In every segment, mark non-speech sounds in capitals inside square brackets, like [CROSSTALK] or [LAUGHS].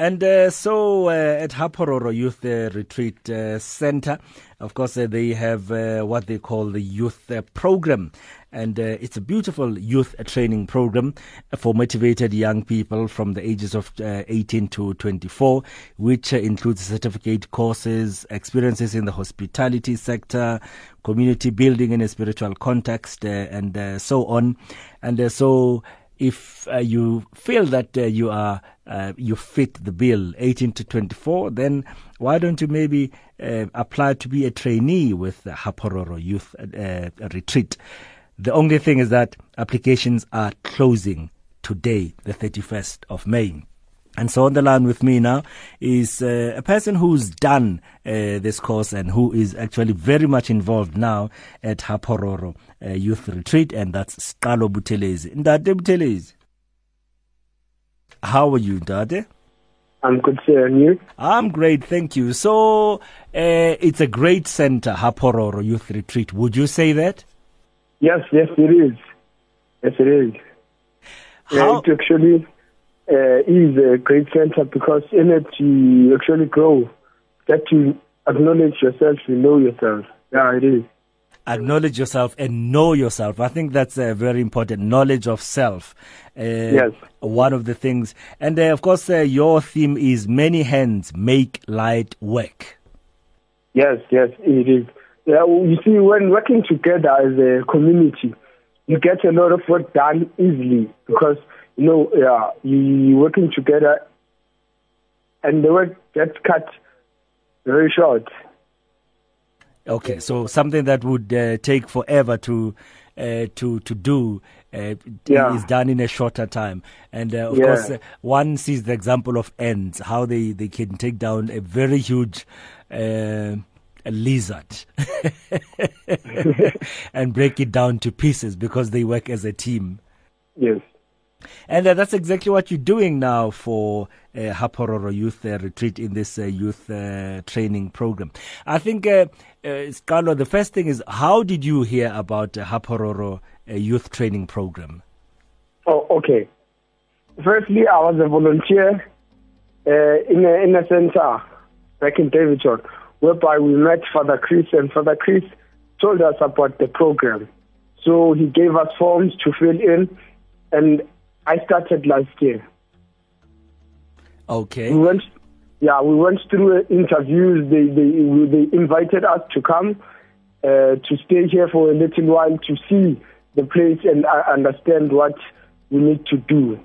And uh, so uh, at Ha Phororo Youth uh, Retreat uh, Center, of course, uh, they have uh, what they call the youth program. And it's a beautiful youth training program for motivated young people from the ages of 18 to 24, which includes certificate courses, experiences in the hospitality sector, community building in a spiritual context, and so on. And so if uh, you feel that uh, you are uh, you fit the bill 18 to 24 then why don't you maybe uh, apply to be a trainee with the Ha Phororo Youth uh, Retreat? The only thing is that applications are closing today the 31st of May and so on the line with me now is uh, a person who's done uh, this course and who is actually very much involved now at Ha Phororo uh, Youth Retreat, and that's Scalo Buthelezi. Ndade Buthelezi. How are you, Ndade? I'm good, sir. And you? I'm great, thank you. So, uh, it's a great center, Ha Phororo Youth Retreat. Would you say that? Yes, yes, it is. Yes, it is. How? it actually uh, is a great center because in it you actually grow, that you acknowledge yourself, you know yourself. Yeah, it is. Acknowledge yourself and know yourself. I think that's a very important knowledge of self. Uh, yes. One of the things. And uh, of course, uh, your theme is many hands make light work. Yes, yes, it is. Yeah, you see, when working together as a community, you get a lot of work done easily because know, yeah, you working together, and the work gets cut very short. Okay, so something that would uh, take forever to uh, to to do uh, yeah. is done in a shorter time. And uh, of yeah. course, uh, one sees the example of ants, how they, they can take down a very huge uh, a lizard [LAUGHS] [LAUGHS] and break it down to pieces because they work as a team. Yes. And uh, that's exactly what you're doing now for uh, Ha Phororo Youth uh, Retreat in this uh, youth uh, training program. I think, uh, uh, Carlo, the first thing is how did you hear about uh, Ha Phororo Youth Training Program? Oh, okay. Firstly, I was a volunteer in, a, in a center back in Daveyton, whereby we met Father Chris, and Father Chris told us about the program. So he gave us forms to fill in, and I started last year. Okay. We went, yeah, we went through interviews. They they they invited us to come uh, to stay here for a little while to see the place and uh, understand what we need to do.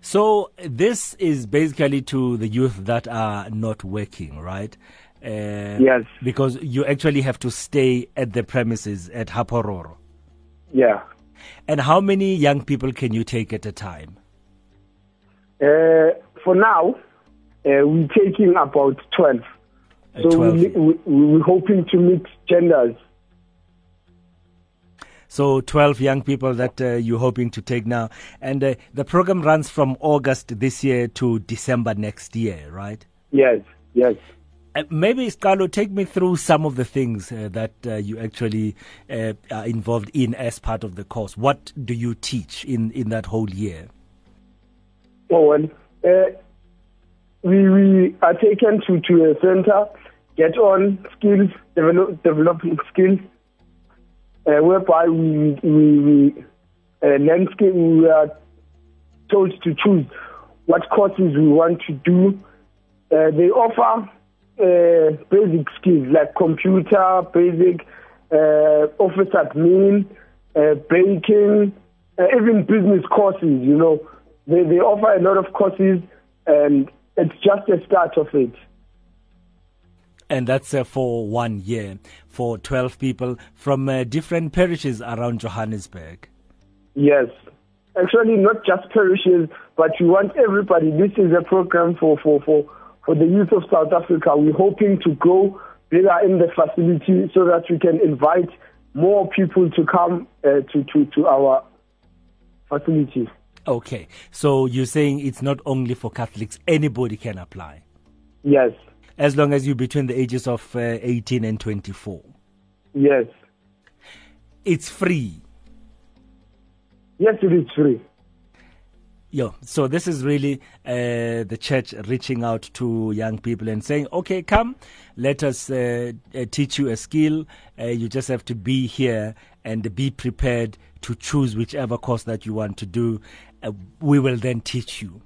So this is basically to the youth that are not working, right? Uh, yes. Because you actually have to stay at the premises at Ha Phororo. Yeah. And how many young people can you take at a time? Uh, for now, uh, we're taking about 12. Uh, so 12. We, we, we're hoping to meet genders. So 12 young people that uh, you're hoping to take now. And uh, the program runs from August this year to December next year, right? Yes, yes. Uh, maybe, Carlo, take me through some of the things uh, that uh, you actually uh, are involved in as part of the course. What do you teach in, in that whole year? Oh, well, uh, we, we are taken to, to a center, get on skills, develop, developing skills, whereby we, we, we learn skills. We are told to choose what courses we want to do. they offer uh, basic skills like computer, basic uh, office admin, uh, banking, uh, even business courses. You know, they they offer a lot of courses, and it's just a start of it. And that's uh, for one year for 12 people from uh, different parishes around Johannesburg. Yes. Actually, not just parishes, but we want everybody. This is a program for, for, for for the youth of South Africa. We're hoping to grow bigger in the facility so that we can invite more people to come uh, to, to, to our facility. Okay, so you're saying it's not only for Catholics, anybody can apply? Yes. As long as you're between the ages of uh, 18 and 24? Yes. It's free? Yes, it is free Yo, so this is really uh, the church reaching out to young people and saying, okay, come, let us uh, uh, teach you a skill. Uh, you just have to be here and be prepared to choose whichever course that you want to do. Uh, we will then teach you.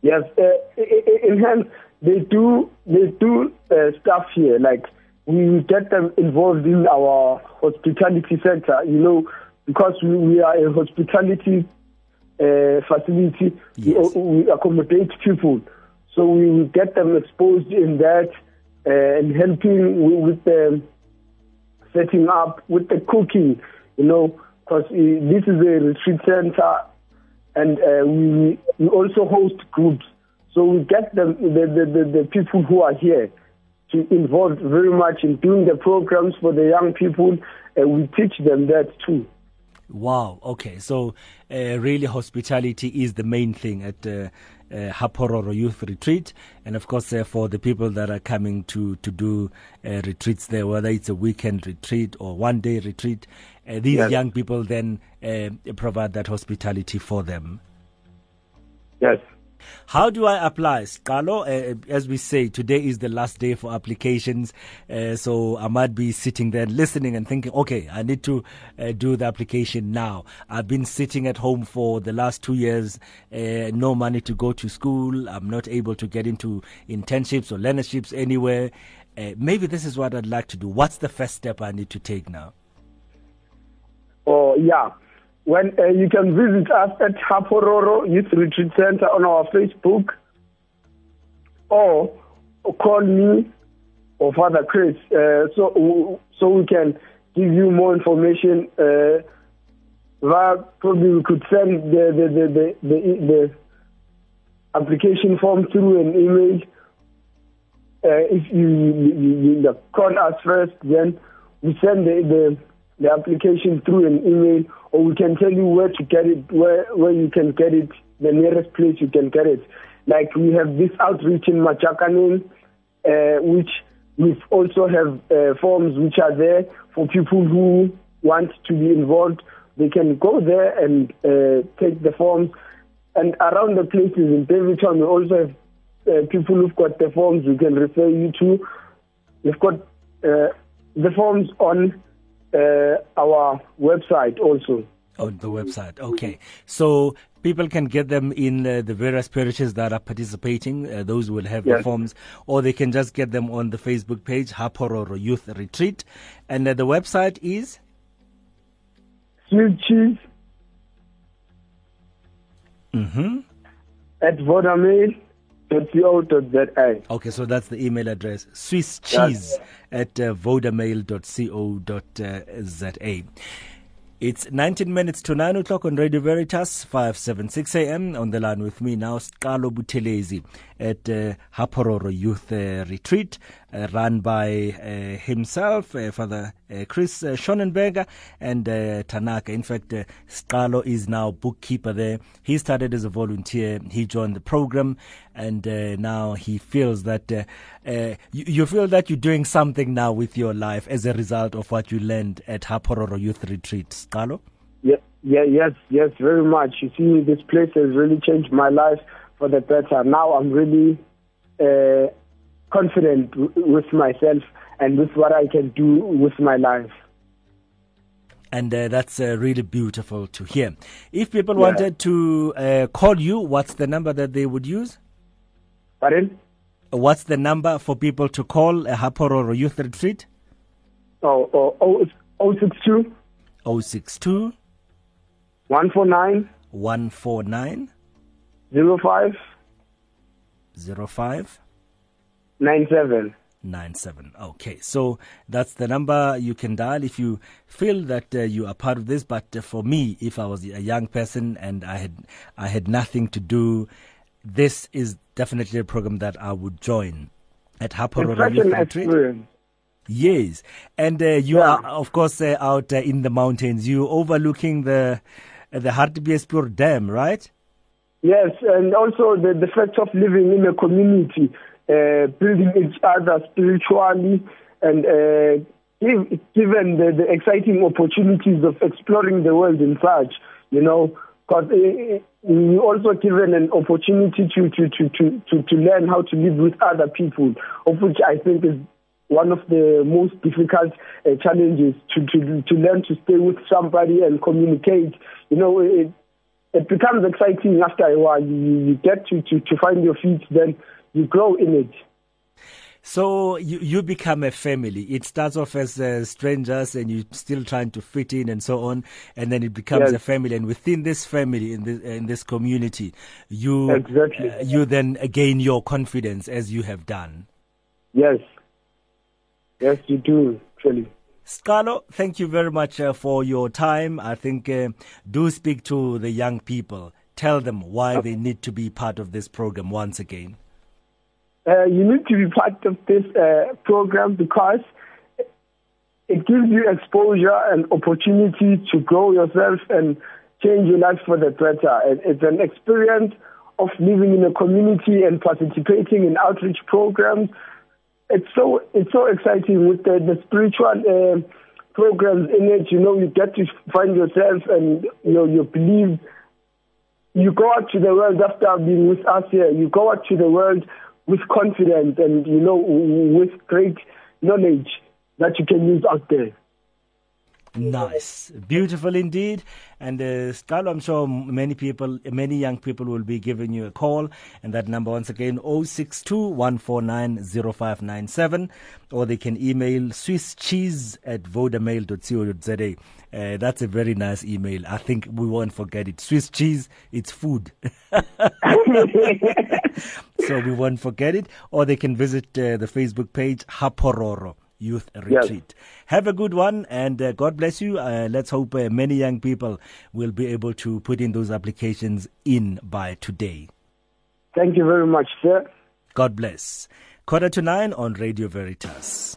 Yes, uh, in hence they do they do stuff here like we get them involved in our hospitality center. You know, because we, we are a hospitality facility. Yes. We, we, accommodate people. So we get them exposed in that uh, and helping with the setting up, with the cooking, you know, because uh, this is a retreat center and uh, we, we also host groups. So we get them, the, the, the, the people who are here to involved very much in doing the programs for the young people. and we teach them that too. Wow. Okay. So, uh, really, hospitality is the main thing at uh, uh, Ha Phororo Youth Retreat, and of course, uh, for the people that are coming to to do uh, retreats there, whether it's a weekend retreat or one day retreat, uh, these yes. young people then uh, provide that hospitality for them. Yes. How do I apply? Scalo, uh, as we say, today is the last day for applications. Uh, so I might be sitting there listening and thinking, okay, I need to uh, do the application now. I've been sitting at home for the last two years, no money to go to school. I'm not able to get into internships or learnerships anywhere. Maybe this is what I'd like to do. What's the first step I need to take now? Oh, yeah when uh, you can visit us at Ha Phororo Youth Retreat Center on our Facebook or call me or Father Chris. Uh, so so we can give you more information uh, probably we could send the the, the, the, the, the application form through an email. Uh, if you, you, you, call us first then we send the, the the application through an email, or we can tell you where to get it, where where you can get it, the nearest place you can get it. Like we have this outreach in Majakaneng, uh, which we also have uh, forms which are there for people who want to be involved. They can go there and uh, take the forms. And around the places in Daveyton, we also have uh, people who've got the forms we can refer you to. We've got uh, the forms on uh, our website also. On the website, okay. So people can get them in uh, the various parishes that are participating. Uh, those will have yes. the forms, or they can just get them on the Facebook page, Ha Phororo Youth Retreat, and uh, the website is Swiss Cheese. Mm-hmm. At Vodamail vodamail.co.za. Okay, so that's the email address Swiss cheese at uh, vodamail.co.za. It's 19 minutes to 9 o'clock on Radio Veritas, 576 AM. On the line with me now, Scalo Buthelezi at uh, Ha Phororo Youth uh, Retreat, uh, run by uh, himself, uh, Father uh, Chris uh, Schonenberger, and Tanaka. In fact, uh, is now bookkeeper there. He started as a volunteer. He joined the program, and now he feels that you, you, feel that you're doing something now with your life as a result of what you learned at Ha Phororo Youth Retreat. Scalo? Yeah, yeah, yes, yes, very much. You see, this place has really changed my life for the better. Now I'm really uh, confident w- with myself and with what I can do with my life. And uh, that's uh, really beautiful to hear. If people yeah. wanted to uh, call you, what's the number that they would use? Pardon? What's the number for people to call a Ha Phororo Youth Retreat? Oh, oh, oh, 062 062 149 149 05 05 97 97 okay so that's the number you can dial if you feel that uh, you are part of this. But uh, for me if i was a young person and i had i had nothing to do this is definitely a program that i would join. At Ha Phororo Yes, and uh, you yeah. are, of course, uh, out uh, in the mountains. You overlooking the uh, the Hartbeespoort Dam, right? Yes, and also the, the fact of living in a community, uh, building each other spiritually, and uh, given the, the exciting opportunities of exploring the world in such, you know, because we also given an opportunity to, to, to, to, to, to learn how to live with other people, of which I think is one of the most difficult uh, challenges to, to, to learn to stay with somebody and communicate. You know, it, it becomes exciting after a while. You, you get to, to, to find your feet, then you grow in it. So you, you become a family. It starts off as uh, strangers and you're still trying to fit in and so on. And then it becomes yes. a family. And within this family, in this, in this community, you, exactly. uh, you then gain your confidence as you have done. Yes. Yes, you do, actually. Scalo, thank you very much uh, for your time. I think uh, do speak to the young people. Tell them why they need to be part of this program once again. Uh, you need to be part of this uh, program because it gives you exposure and opportunity to grow yourself and change your life for the better. It's an experience of living in a community and participating in outreach programs it's so it's so exciting with the, the spiritual uh, programs in it. You know, you get to find yourself, and you know, you believe. You go out to the world after being with us here. You go out to the world with confidence, and you know, with great knowledge that you can use out there. Nice, beautiful indeed. And uh, I'm sure many people, many young people will be giving you a call. And that number once again, 062 or they can email swisscheese at vodamail.co.za. Uh, that's a very nice email. I think we won't forget it. Swiss cheese, it's food. [LAUGHS] [LAUGHS] so we won't forget it. Or they can visit uh, the Facebook page, Ha Phororo. Youth Retreat. Yes. Have a good one and uh, God bless you. Uh, let's hope uh, many young people will be able to put in those applications in by today. Thank you very much, sir. God bless. Quarter to nine on Radio Veritas.